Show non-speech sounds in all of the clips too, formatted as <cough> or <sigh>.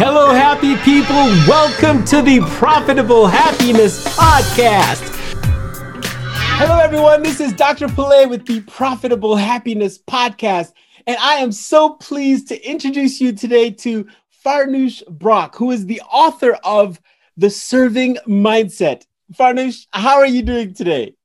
Hello, happy people. Welcome to the Profitable Happiness Podcast. Hello, everyone. This is Dr. Pillay with the Profitable Happiness Podcast. And I am so pleased to introduce you today to Farnoosh Brock, who is the author of The Serving Mindset. Farnoosh, how are you doing today?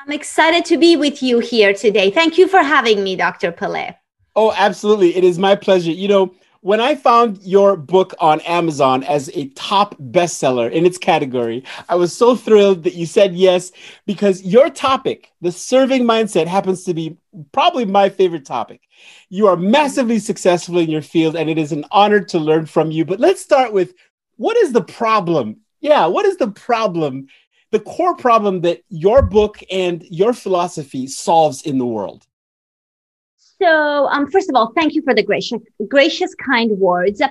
I'm excited to be with you here today. Thank you for having me, Dr. Pillay. Oh, absolutely. It is my pleasure. You know, when I found your book on Amazon as a top bestseller in its category, I was so thrilled that you said yes because your topic, the serving mindset, happens to be probably my favorite topic. You are massively successful in your field, and it is an honor to learn from you. But let's start with what is the problem? Yeah, what is the problem, the core problem that your book and your philosophy solves in the world? So, um, first of all, thank you for the gracious, gracious, kind words.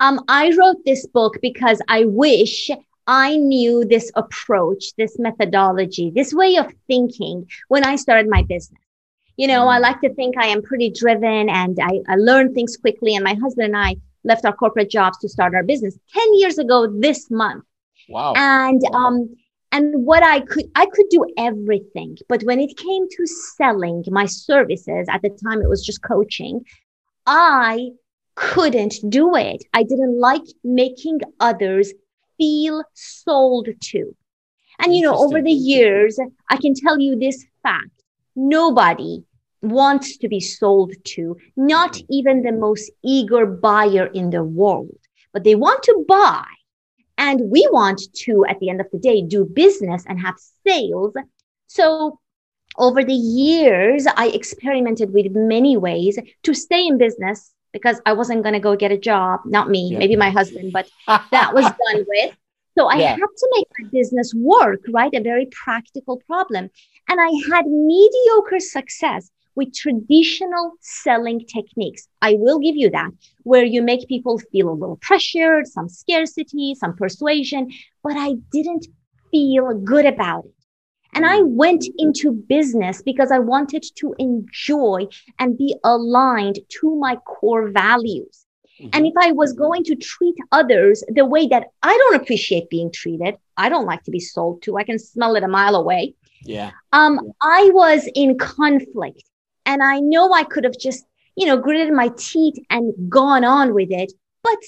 Um, I wrote this book because I wish I knew this approach, this methodology, this way of thinking when I started my business. You know, I mm. like to think I am pretty driven and I, I learn things quickly. And my husband and I left our corporate jobs to start our business 10 years ago this month. Wow. And, um, and what I could, I could do everything. But when it came to selling my services, at the time it was just coaching, I couldn't do it. I didn't like making others feel sold to. And, you know, over the years, I can tell you this fact. Nobody wants to be sold to, not mm-hmm. even the most eager buyer in the world, but they want to buy and we want to, at the end of the day, do business and have sales. So over the years, I experimented with many ways to stay in business because I wasn't going to go get a job. Not me, yeah. maybe my husband, but that was done <laughs> with. So I yeah. had to make my business work, right? A very practical problem. And I had mediocre success with traditional selling techniques. I will give you that, where you make people feel a little pressured, some scarcity, some persuasion, but I didn't feel good about it. And I went into business because I wanted to enjoy and be aligned to my core values. Mm-hmm. And if I was going to treat others the way that I don't appreciate being treated, I don't like to be sold to. I can smell it a mile away. Yeah. Um, I was in conflict and I know I could have just, you know, gritted my teeth and gone on with it. But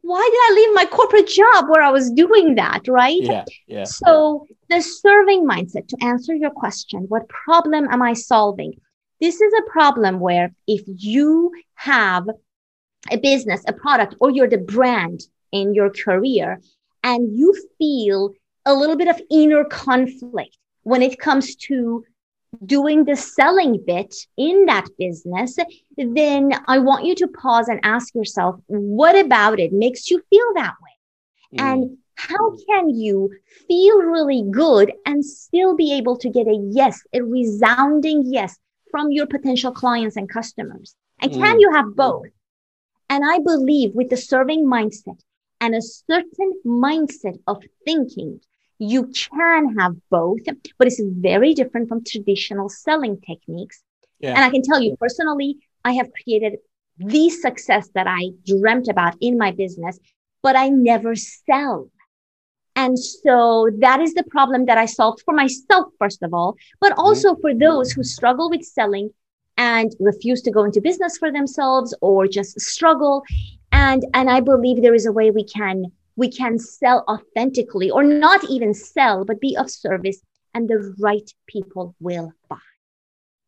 why did I leave my corporate job where I was doing that? Right. Yeah. Yeah. So the serving mindset to answer your question, what problem am I solving? This is a problem where if you have a business, a product, or you're the brand in your career and you feel a little bit of inner conflict when it comes to doing the selling bit in that business, then I want you to pause and ask yourself, what about it makes you feel that way? Mm. And how can you feel really good and still be able to get a yes, a resounding yes from your potential clients and customers? And mm. can you have both? And I believe with the serving mindset and a certain mindset of thinking, you can have both, but it's very different from traditional selling techniques. Yeah. And I can tell you personally, I have created the success that I dreamt about in my business, but I never sell. And so that is the problem that I solved for myself, first of all, but mm-hmm. also for those who struggle with selling and refuse to go into business for themselves or just struggle. And, and I believe there is a way we can we can sell authentically or not even sell, but be of service and the right people will buy.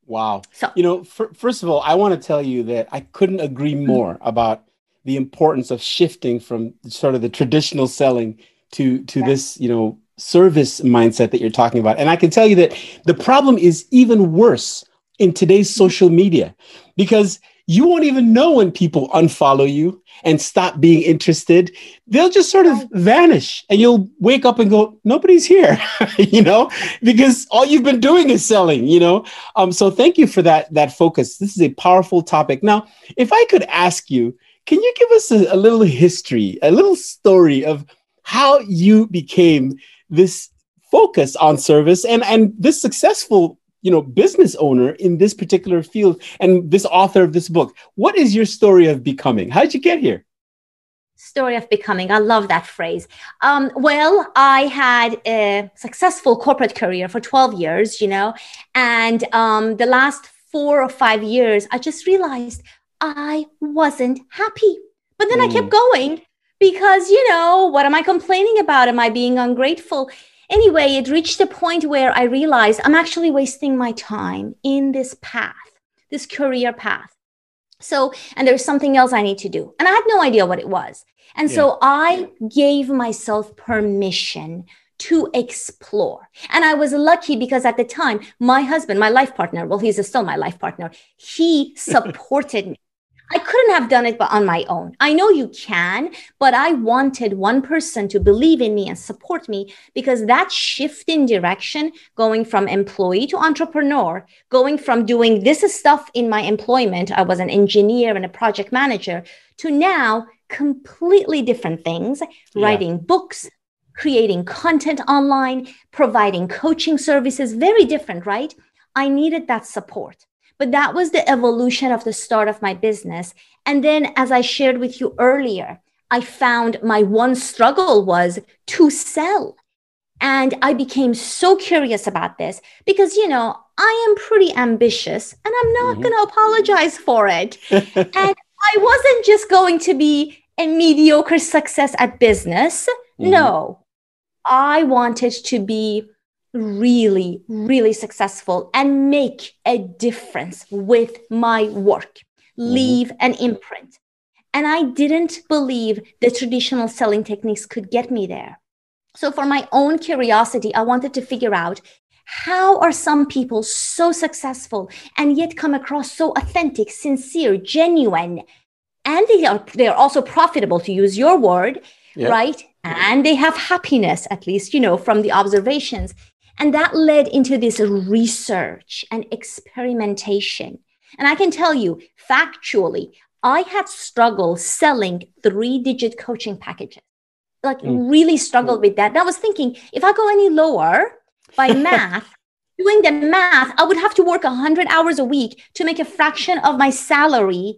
Wow. So, you know, for, first of all, I want to tell you that I couldn't agree mm-hmm. more mm-hmm. about the importance of shifting from sort of the traditional selling to to this, you know, service mindset that you're talking about. And I can tell you that the problem is even worse in today's mm-hmm. social media because you won't even know when people unfollow you and stop being interested. They'll just sort of vanish and you'll wake up and go, nobody's here, <laughs> you know, because all you've been doing is selling, you know? Um, so thank you for that, that focus. This is a powerful topic. Now, if I could ask you, can you give us a, a little history, a little story of how you became this focus on service and, and this successful you know business owner in this particular field and this author of this book. What is your story of becoming? How did you get here? Story of becoming. I love that phrase. Um, well i had a successful corporate career for 12 years you know and um, the last four or five years i just realized i wasn't happy. But then mm. i kept mm. going because you know what am i complaining about? Am i being ungrateful anyway it reached a point where i realized i'm actually wasting my time in this path this career path so, and there's something else I need to do. And I had no idea what it was. And yeah. so I gave myself permission to explore. And I was lucky because at the time, my husband, my life partner, well, he's still my life partner, he <laughs> supported me. I couldn't have done it but on my own. I know you can, but I wanted one person to believe in me and support me because that shift in direction, going from employee to entrepreneur, going from doing this stuff in my employment, I was an engineer and a project manager, to now completely different things, yeah. writing books, creating content online, providing coaching services, very different, right? I needed that support. But that was the evolution of the start of my business. And then, as I shared with you earlier, I found my one struggle was to sell. And I became so curious about this because, you know, I am pretty ambitious and I'm not mm-hmm. going to apologize for it. <laughs> and I wasn't just going to be a mediocre success at business. Mm-hmm. No, I wanted to be really, really successful and make a difference with my work, mm-hmm. leave an imprint. And I didn't believe the traditional selling techniques could get me there. So, for my own curiosity, I wanted to figure out how are some people so successful and yet come across so authentic, sincere, genuine, and they are they are also profitable to use your word, yep. right? And they have happiness, at least you know from the observations. And that led into this research and experimentation. And I can tell you factually, I had struggled selling three digit coaching packages, like mm. really struggled with that. And I was thinking, if I go any lower by <laughs> math, doing the math, I would have to work 100 hours a week to make a fraction of my salary.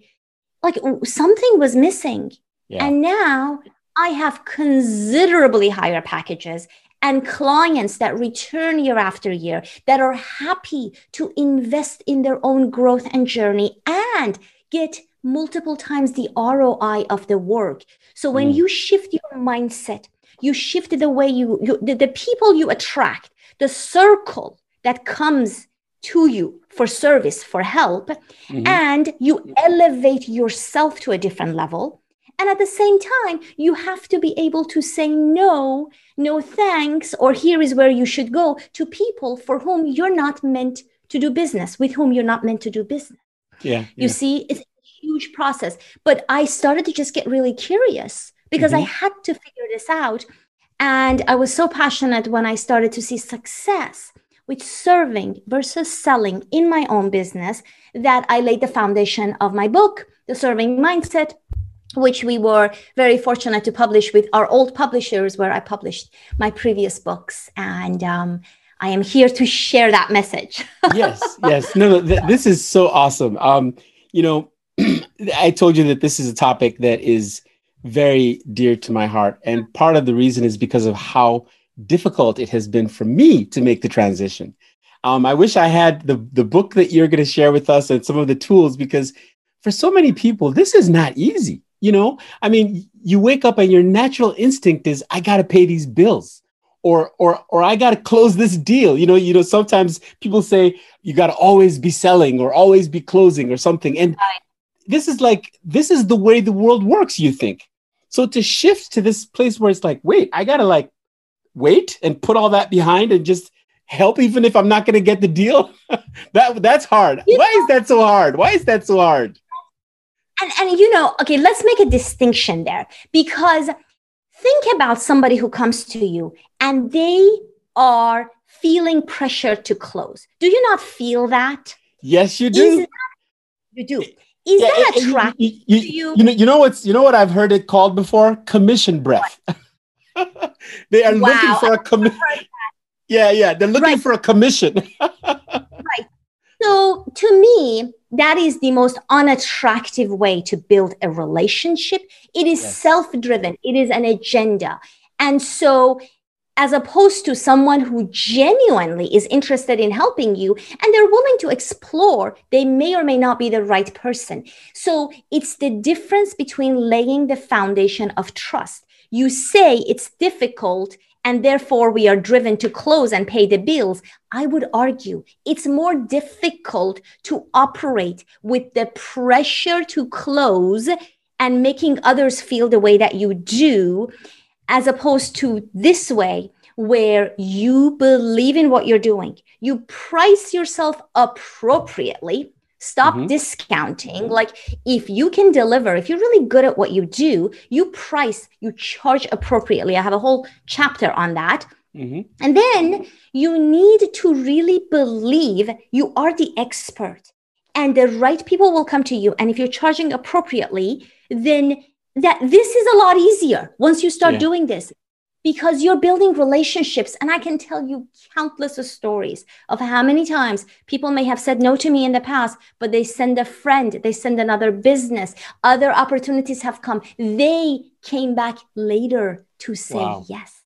Like something was missing. Yeah. And now I have considerably higher packages and clients that return year after year that are happy to invest in their own growth and journey and get multiple times the ROI of the work. So when mm. you shift your mindset, you shift the way you, you the, the people you attract, the circle that comes to you for service, for help, mm-hmm. and you elevate yourself to a different level. And at the same time, you have to be able to say no no thanks, or here is where you should go to people for whom you're not meant to do business, with whom you're not meant to do business. Yeah. You see, it's a huge process. But I started to just get really curious because mm-hmm. I had to figure this out. And I was so passionate when I started to see success with serving versus selling in my own business that I laid the foundation of my book, The Serving Mindset, which we were very fortunate to publish with our old publishers, where I published my previous books. And um, I am here to share that message. <laughs> yes, yes. No, no, th- this is so awesome. Um, you know, <clears throat> I told you that this is a topic that is very dear to my heart. And part of the reason is because of how difficult it has been for me to make the transition. Um, I wish I had the, the book that you're going to share with us and some of the tools because for so many people, this is not easy. You know, I mean, you wake up and your natural instinct is, I got to pay these bills or or or I got to close this deal. You know, you know sometimes people say you got to always be selling or always be closing or something. And this is like this is the way the world works, you think. So to shift to this place where it's like, wait, I got to like wait and put all that behind and just help even if I'm not going to get the deal. <laughs> that that's hard. You Why know, is that so hard? Why is that so hard? And and you know okay let's make a distinction there because think about somebody who comes to you and they are feeling pressure to close do you not feel that yes you do that, you do is yeah, that attractive you, you, you, you? know, you know what's you know what I've heard it called before? Commission breath. <laughs> they are wow. looking for a commission. Yeah, yeah, they're looking right. for a commission. <laughs> right. So to me, that is the most unattractive way to build a relationship. It is yes. self driven, it is an agenda. And so, as opposed to someone who genuinely is interested in helping you and they're willing to explore, they may or may not be the right person. So, it's the difference between laying the foundation of trust. You say it's difficult and therefore we are driven to close and pay the bills. I would argue it's more difficult to operate with the pressure to close and making others feel the way that you do, as opposed to this way, where you believe in what you're doing. You price yourself appropriately Stop mm-hmm. discounting. Like if you can deliver, if you're really good at what you do, you price, you charge appropriately. I have a whole chapter on that. Mm-hmm. And then you need to really believe you are the expert and the right people will come to you. And if you're charging appropriately, then that this is a lot easier once you start yeah. doing this because you're building relationships. And I can tell you countless of stories of how many times people may have said no to me in the past, but they send a friend, they send another business, other opportunities have come. They came back later to say wow. yes.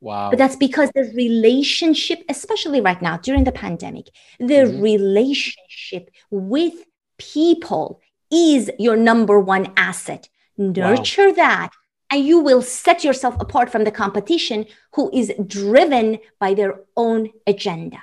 Wow. But that's because the relationship, especially right now during the pandemic, the mm-hmm. relationship with people is your number one asset. Nurture wow. that and you will set yourself apart from the competition who is driven by their own agenda.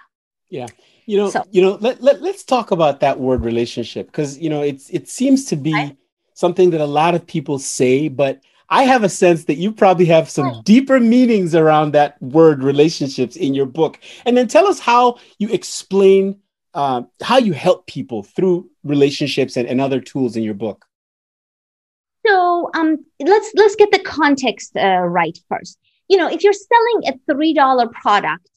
Yeah. You know so, you know let, let, let's talk about that word relationship because you know it's it seems to be I, something that a lot of people say but i have a sense that you probably have some right. deeper meanings around that word relationships in your book. And then tell us how you explain uh, how you help people through relationships and, and other tools in your book so um, let's let's get the context uh, right first. You know, if you're selling a three dollar product,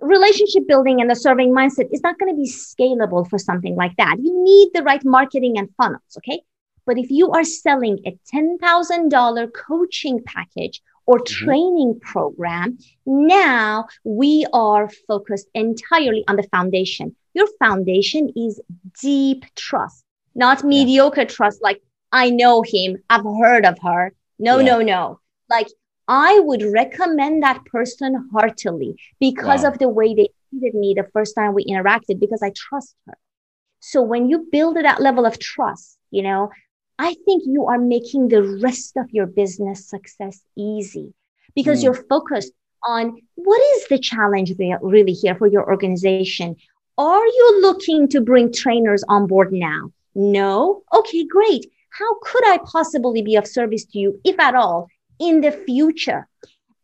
relationship building and the serving mindset is not going to be scalable for something like that. You need the right marketing and funnels, okay? But if you are selling a ten thousand dollar coaching package or mm-hmm. training program, now we are focused entirely on the foundation. Your foundation is deep trust, not yeah. mediocre trust like I know him. I've heard of her. No, yeah. no, no. Like I would recommend that person heartily because wow. of the way they treated me the first time we interacted because I trust her. So when you build that level of trust, you know, I think you are making the rest of your business success easy because mm. you're focused on what is the challenge really here for your organization? Are you looking to bring trainers on board now? No? Okay, great how could I possibly be of service to you, if at all, in the future?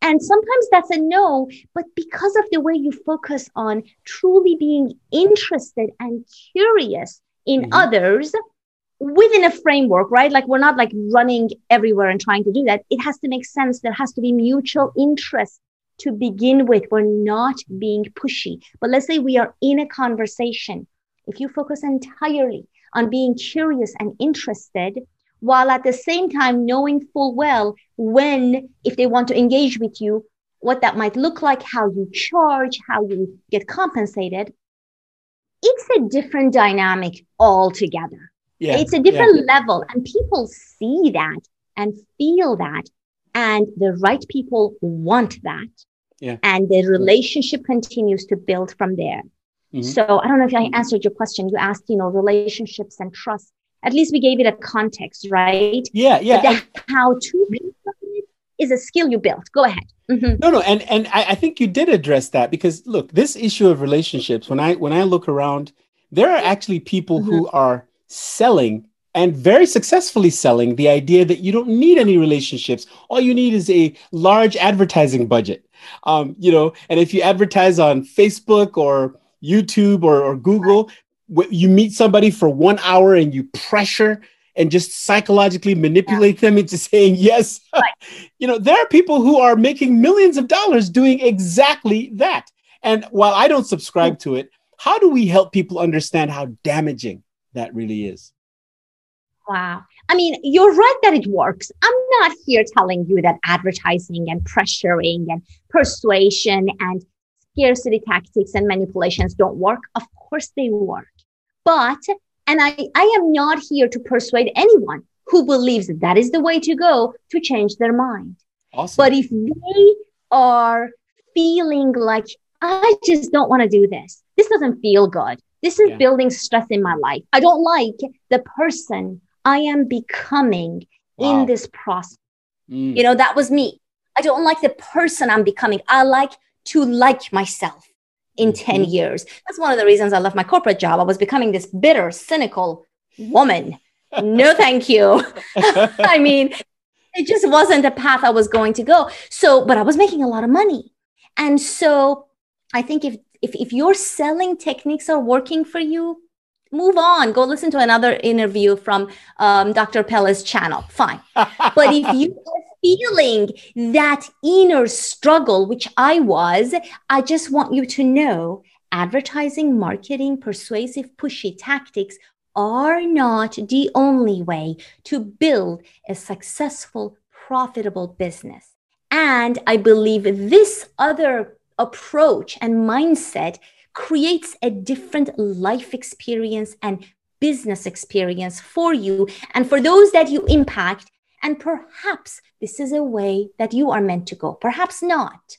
And sometimes that's a no, but because of the way you focus on truly being interested and curious in mm-hmm. others within a framework, right? Like we're not like running everywhere and trying to do that. It has to make sense. There has to be mutual interest to begin with. We're not being pushy. But let's say we are in a conversation. If you focus entirely on being curious and interested while at the same time knowing full well when, if they want to engage with you, what that might look like, how you charge, how you get compensated. It's a different dynamic altogether. Yeah, it's a different yeah. level, and people see that and feel that, and the right people want that. Yeah. And the relationship continues to build from there. Mm-hmm. So I don't know if I answered your question. You asked, you know, relationships and trust. At least we gave it a context, right? Yeah, yeah. how to is a skill you built. Go ahead. Mm-hmm. No, no, and and I, I think you did address that because look, this issue of relationships. When I when I look around, there are actually people mm-hmm. who are selling and very successfully selling the idea that you don't need any relationships. All you need is a large advertising budget. Um, you know, and if you advertise on Facebook or YouTube or, or Google, you meet somebody for one hour and you pressure and just psychologically manipulate yeah. them into saying yes. Right. <laughs> you know, there are people who are making millions of dollars doing exactly that. And while I don't subscribe to it, how do we help people understand how damaging that really is? Wow. I mean, you're right that it works. I'm not here telling you that advertising and pressuring and persuasion and scarcity tactics and manipulations don't work. Of course they work. But, and I, I am not here to persuade anyone who believes that, that is the way to go to change their mind. Awesome. But if they are feeling like, I just don't want to do this, this doesn't feel good. This is yeah. building stress in my life. I don't like the person I am becoming wow. in this process. Mm. You know, that was me. I don't like the person I'm becoming. I like to like myself in mm-hmm. 10 years. That's one of the reasons I left my corporate job. I was becoming this bitter, cynical woman. No, <laughs> thank you. <laughs> I mean, it just wasn't the path I was going to go. So, but I was making a lot of money. And so I think if if, if your selling techniques are working for you, move on. Go listen to another interview from um, Dr. Pillay's channel. Fine. but if you <laughs> feeling that inner struggle, which I was, I just want you to know advertising, marketing, persuasive, pushy tactics are not the only way to build a successful, profitable business. And I believe this other approach and mindset creates a different life experience and business experience for you and for those that you impact. And perhaps this is a way that you are meant to go, perhaps not.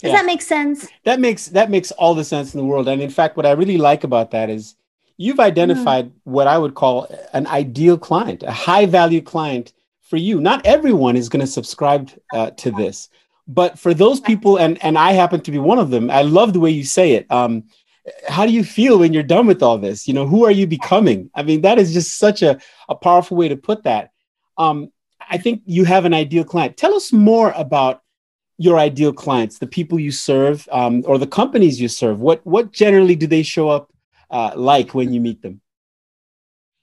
Does yeah. that make sense? That makes that makes all the sense in the world. And in fact, what I really like about that is you've identified mm. what I would call an ideal client, a high value client for you. Not everyone is going to subscribe uh, to this, but for those people, and and I happen to be one of them. I love the way you say it. Um, how do you feel when you're done with all this? You know, who are you becoming? I mean, that is just such a, a powerful way to put that. Um, I think you have an ideal client. Tell us more about your ideal clients, the people you serve, um, or the companies you serve. What what generally do they show up uh, like when you meet them?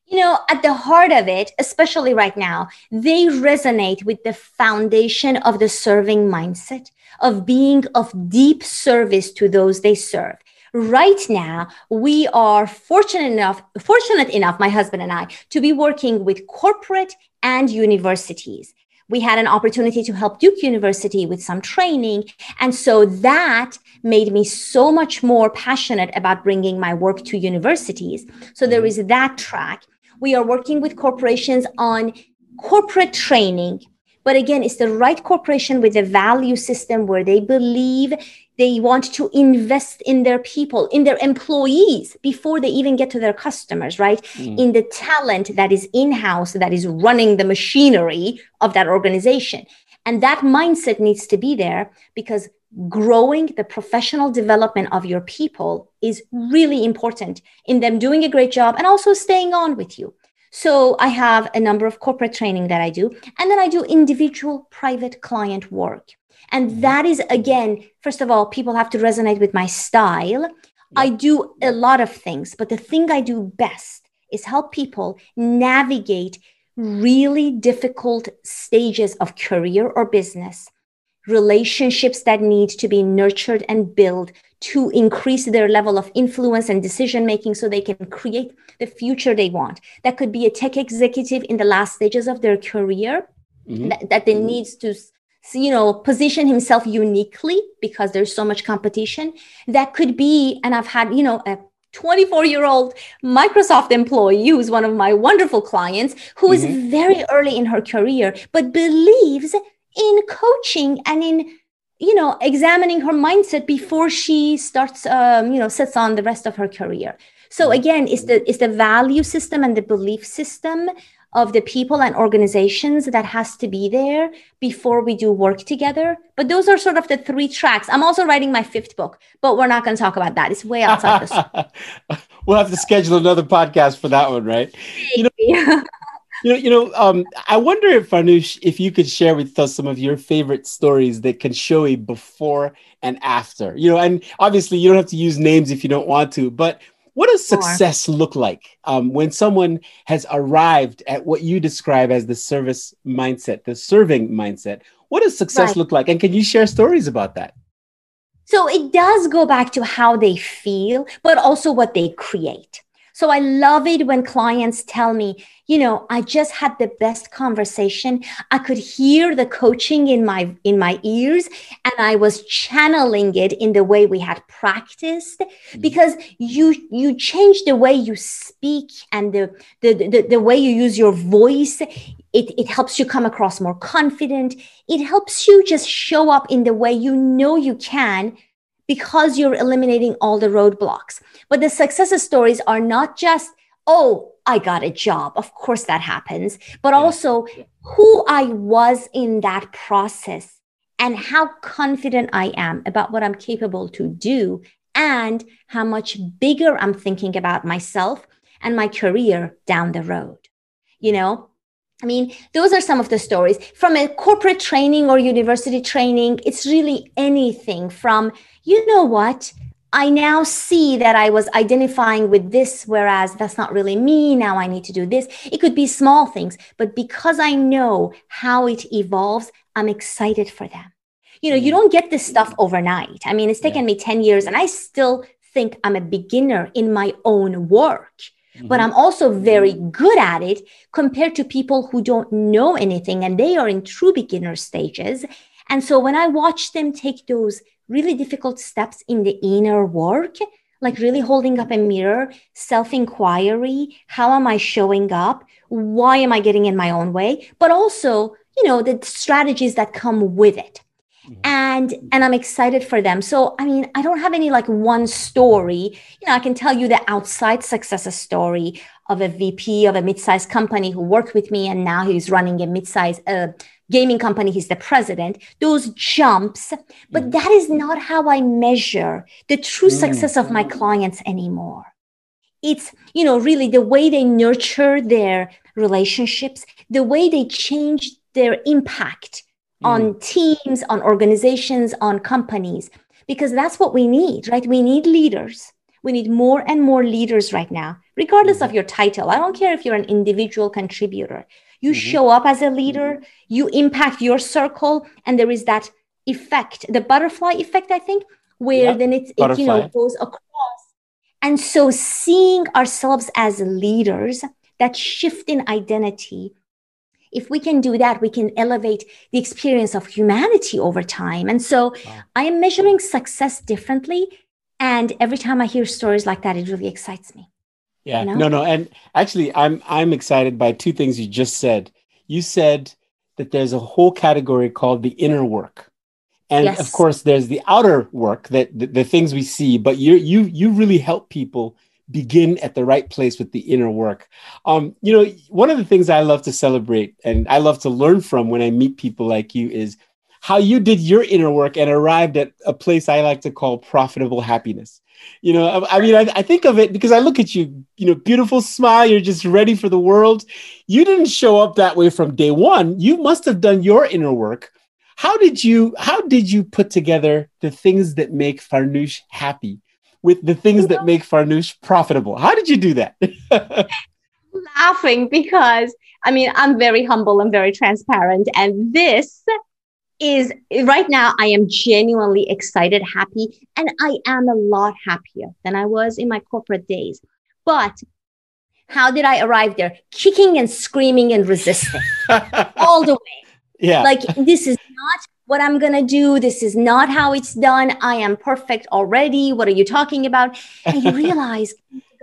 You know, at the heart of it, especially right now, they resonate with the foundation of the serving mindset of being of deep service to those they serve right now we are fortunate enough fortunate enough my husband and i to be working with corporate and universities. We had an opportunity to help duke university with some training and so that made me so much more passionate about bringing my work to universities. So there mm-hmm. is that track. We are working with corporations on corporate training but again it's the right corporation with a value system where they believe they want to invest in their people, in their employees before they even get to their customers, right? Mm. In the talent that is in house, that is running the machinery of that organization. And that mindset needs to be there because growing the professional development of your people is really important in them doing a great job and also staying on with you. So I have a number of corporate training that I do, and then I do individual private client work. And mm-hmm. that is, again, first of all, people have to resonate with my style. I do a lot of things, but the thing I do best is help people navigate really difficult stages of career or business, relationships that need to be nurtured and built to increase their level of influence and decision making so they can create the future they want. That could be a tech executive in the last stages of their career mm-hmm. that, that they mm-hmm. needs to you know position himself uniquely because there's so much competition that could be and i've had you know a 24 year old microsoft employee who's one of my wonderful clients who is mm-hmm. very early in her career but believes in coaching and in you know examining her mindset before she starts um, you know sets on the rest of her career so mm-hmm. again it's the it's the value system and the belief system of the people and organizations that has to be there before we do work together. But those are sort of the three tracks. I'm also writing my fifth book, but we're not going to talk about that. It's way outside this. <laughs> we'll have to schedule another podcast for that one, right? You know, <laughs> you know, you know um, I wonder if Farnoosh, if you could share with us some of your favorite stories that can show a before and after. You know, and obviously you don't have to use names if you don't want to, but what does success look like um, when someone has arrived at what you describe as the service mindset, the serving mindset? What does success right. look like? And can you share stories about that? So it does go back to how they feel, but also what they create. So I love it when clients tell me, you know, I just had the best conversation. I could hear the coaching in my in my ears and I was channeling it in the way we had practiced mm-hmm. because you you change the way you speak and the the, the, the way you use your voice. It, it helps you come across more confident. It helps you just show up in the way you know you can because you're eliminating all the roadblocks. But the success stories are not just, oh, I got a job. Of course that happens, but yeah. also who I was in that process and how confident I am about what I'm capable to do and how much bigger I'm thinking about myself and my career down the road. You know, I mean, those are some of the stories from a corporate training or university training. It's really anything from, you know what? I now see that I was identifying with this, whereas that's not really me. Now I need to do this. It could be small things, but because I know how it evolves, I'm excited for them. You know, you mm. don't get this stuff overnight. I mean, it's taken me 10 years and I still think I'm a beginner in my own work, mm-hmm. but I'm also very good at it compared to people who don't know anything and they are in true beginner stages. And so when I watch them take those really difficult steps in the inner work, like really holding up a mirror, self inquiry. How am I showing up? Why am I getting in my own way? But also, you know, the strategies that come with it. Mm-hmm. And and I'm excited for them. So I mean, I don't have any like one story. You know, I can tell you the outside success story of a VP of a mid-sized company who worked with me and now he's running a mid-sized uh, gaming company, he's the president, those jumps. But mm. that is not how I measure the true mm. success of my clients anymore. It's, you know, really the way they nurture their relationships, the way they change their impact mm. on teams, on organizations, on companies, because that's what we need, right? We need leaders. We need more and more leaders right now, regardless of mm-hmm. your title. I don't care if you're an individual contributor you mm-hmm. show up as a leader mm-hmm. you impact your circle and there is that effect the butterfly effect i think where yep. then it, it you know goes across and so seeing ourselves as leaders that shift in identity if we can do that we can elevate the experience of humanity over time and so wow. i am measuring success differently and every time i hear stories like that it really excites me yeah, you know? no, no, and actually, I'm I'm excited by two things you just said. You said that there's a whole category called the inner work, and yes. of course, there's the outer work that the, the things we see. But you you you really help people begin at the right place with the inner work. Um, you know, one of the things I love to celebrate and I love to learn from when I meet people like you is how you did your inner work and arrived at a place I like to call profitable happiness. You know, I, I mean, I, I, think of it because I look at you, you know, beautiful smile, you're just ready for the world. You didn't show up that way from day one. You must have done your inner work. How did you how did you put together the things that make Farnoosh happy with the things that make Farnoosh profitable? How did you do that? <laughs> Laughing because I mean, I'm very humble and very transparent. And this is right now I am genuinely excited, happy, and I am a lot happier than I was in my corporate days. But how did I arrive there? Kicking and screaming and resisting <laughs> all the way. Yeah. Like this is not what I'm going to do. This is not how it's done. I am perfect already. What are you talking about? And you <laughs> realize,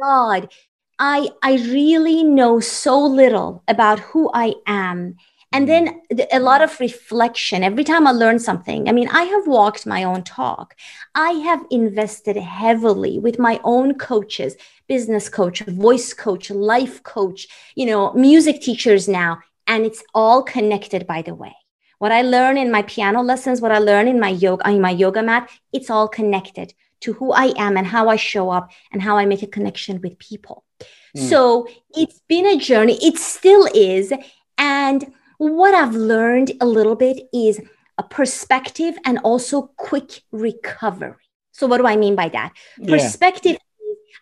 God, I I really know so little about who I am and then a lot of reflection every time i learn something. I mean i have walked my own talk. I have invested heavily with my own coaches business coach voice coach life coach you know music teachers now. And it's all connected by the way. What i learn in my piano lessons what i learn in my yoga in my yoga mat it's all connected to who i am and how i show up and how i make a connection with people. Mm. so it's been a journey. It still is. And what I've learned a little bit is a perspective and also quick recovery. So, what do I mean by that? Yeah. Perspective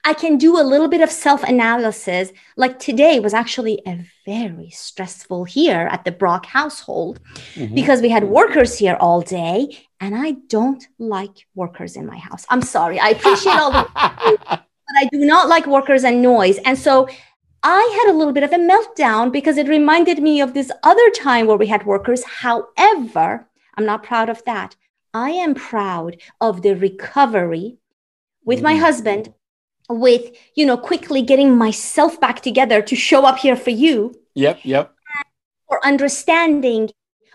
I can do a little bit of self analysis. Like today was actually a very stressful here at the Brock household mm-hmm. because we had workers here all day, and I don't like workers in my house. I'm sorry. I appreciate all the, but <laughs> but I do not like workers and noise. And so I had a little bit of a meltdown because it reminded me of this other time where we had workers. However, I'm not proud of that. I am proud of the recovery with mm. my husband, with, you know, quickly getting myself back together to show up here for you. Yep, yep. For understanding,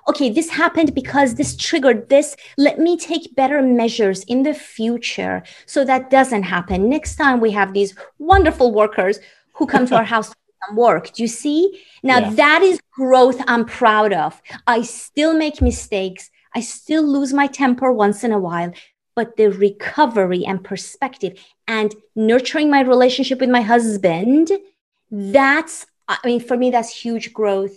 okay, this happened because this triggered this. Let me take better measures in the future so that doesn't happen. Next time we have these wonderful workers who come to our <laughs> house and work. Do you see? Now yeah. that is growth I'm proud of. I still make mistakes. I still lose my temper once in a while, but the recovery and perspective and nurturing my relationship with my husband, that's, I mean, for me, that's huge growth.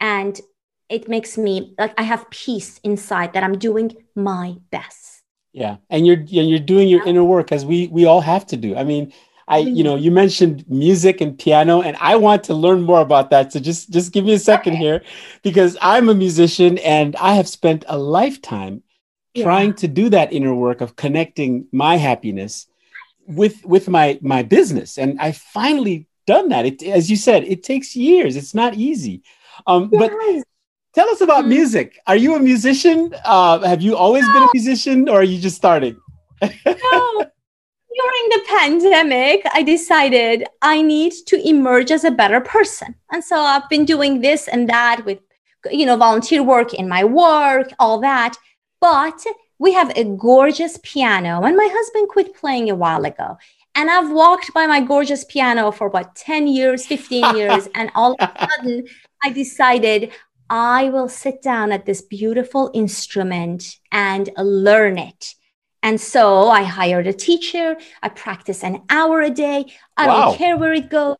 And it makes me like I have peace inside that I'm doing my best. Yeah. And you're, you're doing your inner work as we, we all have to do. I mean, I, you know, you mentioned music and piano, and I want to learn more about that. So just, just give me a second okay. here, because I'm a musician and I have spent a lifetime yeah. trying to do that inner work of connecting my happiness with with my my business, and I finally done that. It, as you said, it takes years. It's not easy. Um, yes. But tell us about mm-hmm. music. Are you a musician? Uh, have you always no. been a musician, or are you just starting? no during the pandemic, I decided I need to emerge as a better person. And so I've been doing this and that with, you know, volunteer work in my work, all that. But we have a gorgeous piano, and my husband quit playing a while ago. And I've walked by my gorgeous piano for what, 10 years, 15 <laughs> years. and all of a sudden, I decided I will sit down at this beautiful instrument and learn it and so I hired a teacher. I practice an hour a day. I wow. don't care where it goes,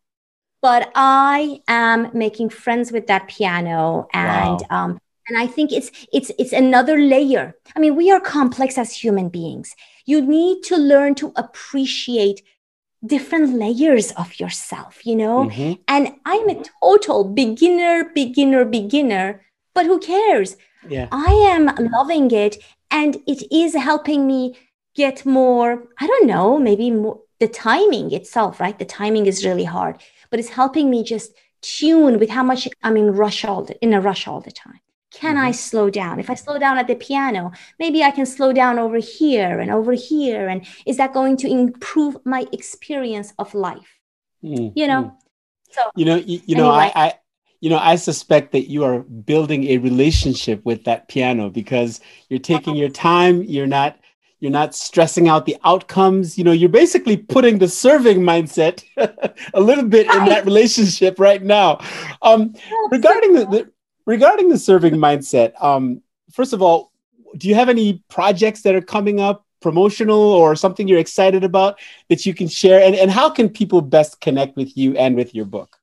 but I am making friends with that piano, and wow. um, and I think it's it's it's another layer. I mean, we are complex as human beings. You need to learn to appreciate different layers of yourself, you know. Mm-hmm. And I'm a total beginner, beginner, beginner. But who cares? Yeah. I am loving it and it is helping me get more i don't know maybe more the timing itself right the timing is really hard but it's helping me just tune with how much i'm in rush all the, in a rush all the time can mm-hmm. i slow down if i slow down at the piano maybe i can slow down over here and over here and is that going to improve my experience of life mm-hmm. you know so you know you, you anyway. know I, I you know, I suspect that you are building a relationship with that piano because you're taking your time. You're not you're not stressing out the outcomes. You know, you're basically putting the serving mindset <laughs> a little bit in that relationship right now. Um, regarding the, the, regarding the serving mindset, um, first of all, do you have any projects that are coming up? promotional or something you're excited about that you can share and, and how can people best connect with you and with your book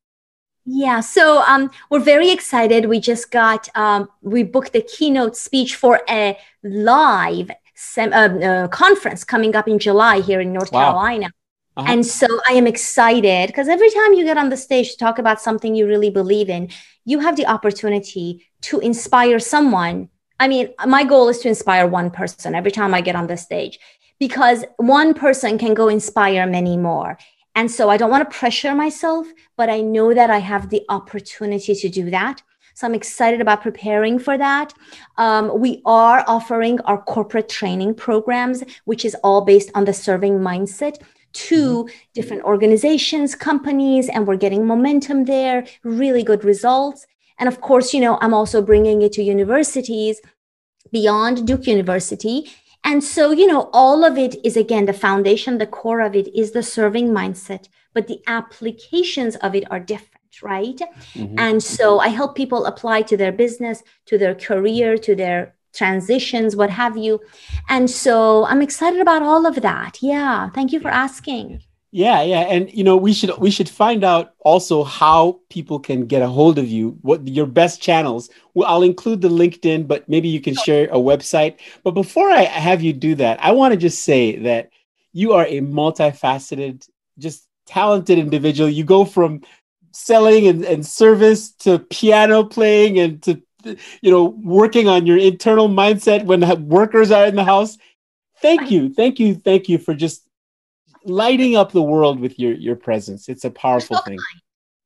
yeah, so um, we're very excited. We just got um, we booked the keynote speech for a live sem- uh, uh, conference coming up in July here in North wow. Carolina. Uh-huh. And so I am excited because every time you get on the stage to talk about something you really believe in, you have the opportunity to inspire someone. I mean, my goal is to inspire one person every time I get on the stage because one person can go inspire many more. And so I don't want to pressure myself, but I know that I have the opportunity to do that. So I'm excited about preparing for that. Um, we are offering our corporate training programs, which is all based on the serving mindset to mm-hmm. different organizations, companies, and we're getting momentum there, really good results. And of course, you know, I'm also bringing it to universities beyond Duke University and so, you know, all of it is again the foundation, the core of it is the serving mindset, but the applications of it are different, right? Mm-hmm. And so I help people apply to their business, to their career, to their transitions, what have you. And so I'm excited about all of that. Yeah. Thank you for asking. Yeah, yeah, and you know we should we should find out also how people can get a hold of you. What your best channels? Well, I'll include the LinkedIn, but maybe you can share a website. But before I have you do that, I want to just say that you are a multifaceted, just talented individual. You go from selling and, and service to piano playing and to you know working on your internal mindset when workers are in the house. Thank you, thank you, thank you for just lighting up the world with your your presence. It's a powerful so thing. Kind.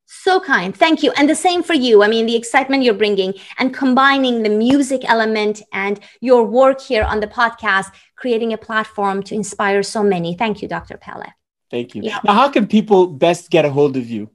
So kind. Thank you. And the same for you. I mean, the excitement you're bringing and combining the music element and your work here on the podcast, creating a platform to inspire so many. Thank you, Dr. Pillay. Thank you. Yeah. Now, how can people best get a hold of you?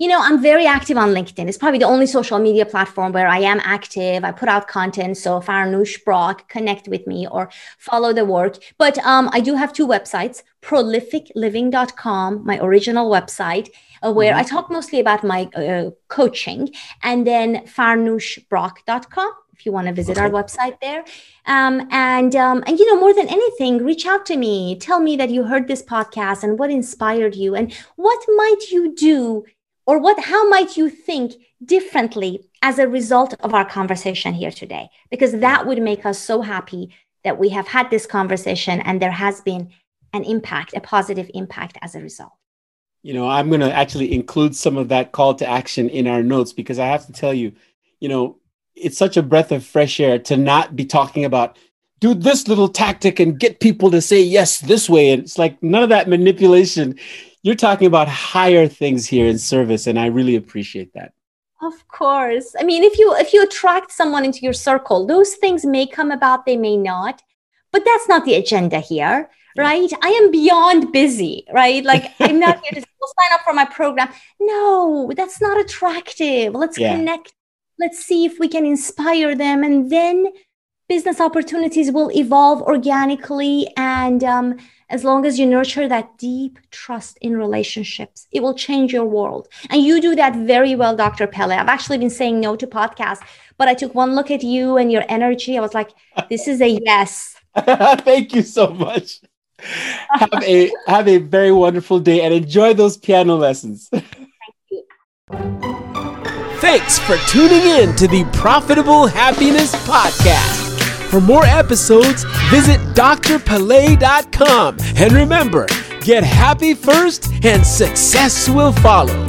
You know, I'm very active on LinkedIn. It's probably the only social media platform where I am active. I put out content. So Farnoosh Brock, connect with me or follow the work. But um, I do have two websites, prolificliving.com, my original website, uh, where mm-hmm. I talk mostly about my uh, coaching, and then farnooshbrock.com if you want to visit okay. our website there. Um, and um, and you know, more than anything, reach out to me. Tell me that you heard this podcast and what inspired you, and what might you do or what how might you think differently as a result of our conversation here today? Because that would make us so happy that we have had this conversation and there has been an impact a positive impact as a result. You know i'm going to actually include some of that call to action in our notes because i have to tell you you know it's such a breath of fresh air to not be talking about do this little tactic and get people to say yes this way. And it's like none of that manipulation you're talking about higher things here in service and i really appreciate that. Of course. I mean if you if you attract someone into your circle those things may come about they may not but that's not the agenda here right? I am beyond busy right? Like <laughs> i'm not here to sign up for my program. No that's not attractive. Let's yeah. connect. Let's see if we can inspire them and then business opportunities will evolve organically and um, as long as you nurture that deep trust in relationships, it will change your world. And you do that very well, Dr. Pillay. I've actually been saying no to podcasts, but I took one look at you and your energy. I was like, this is a yes. <laughs> Thank you so much. have a have a very wonderful day and enjoy those piano lessons. Thank <laughs> you. Thanks for tuning in to the Profitable Happiness Podcast. For more episodes, visit drpillay.com. And remember, get happy first and success will follow.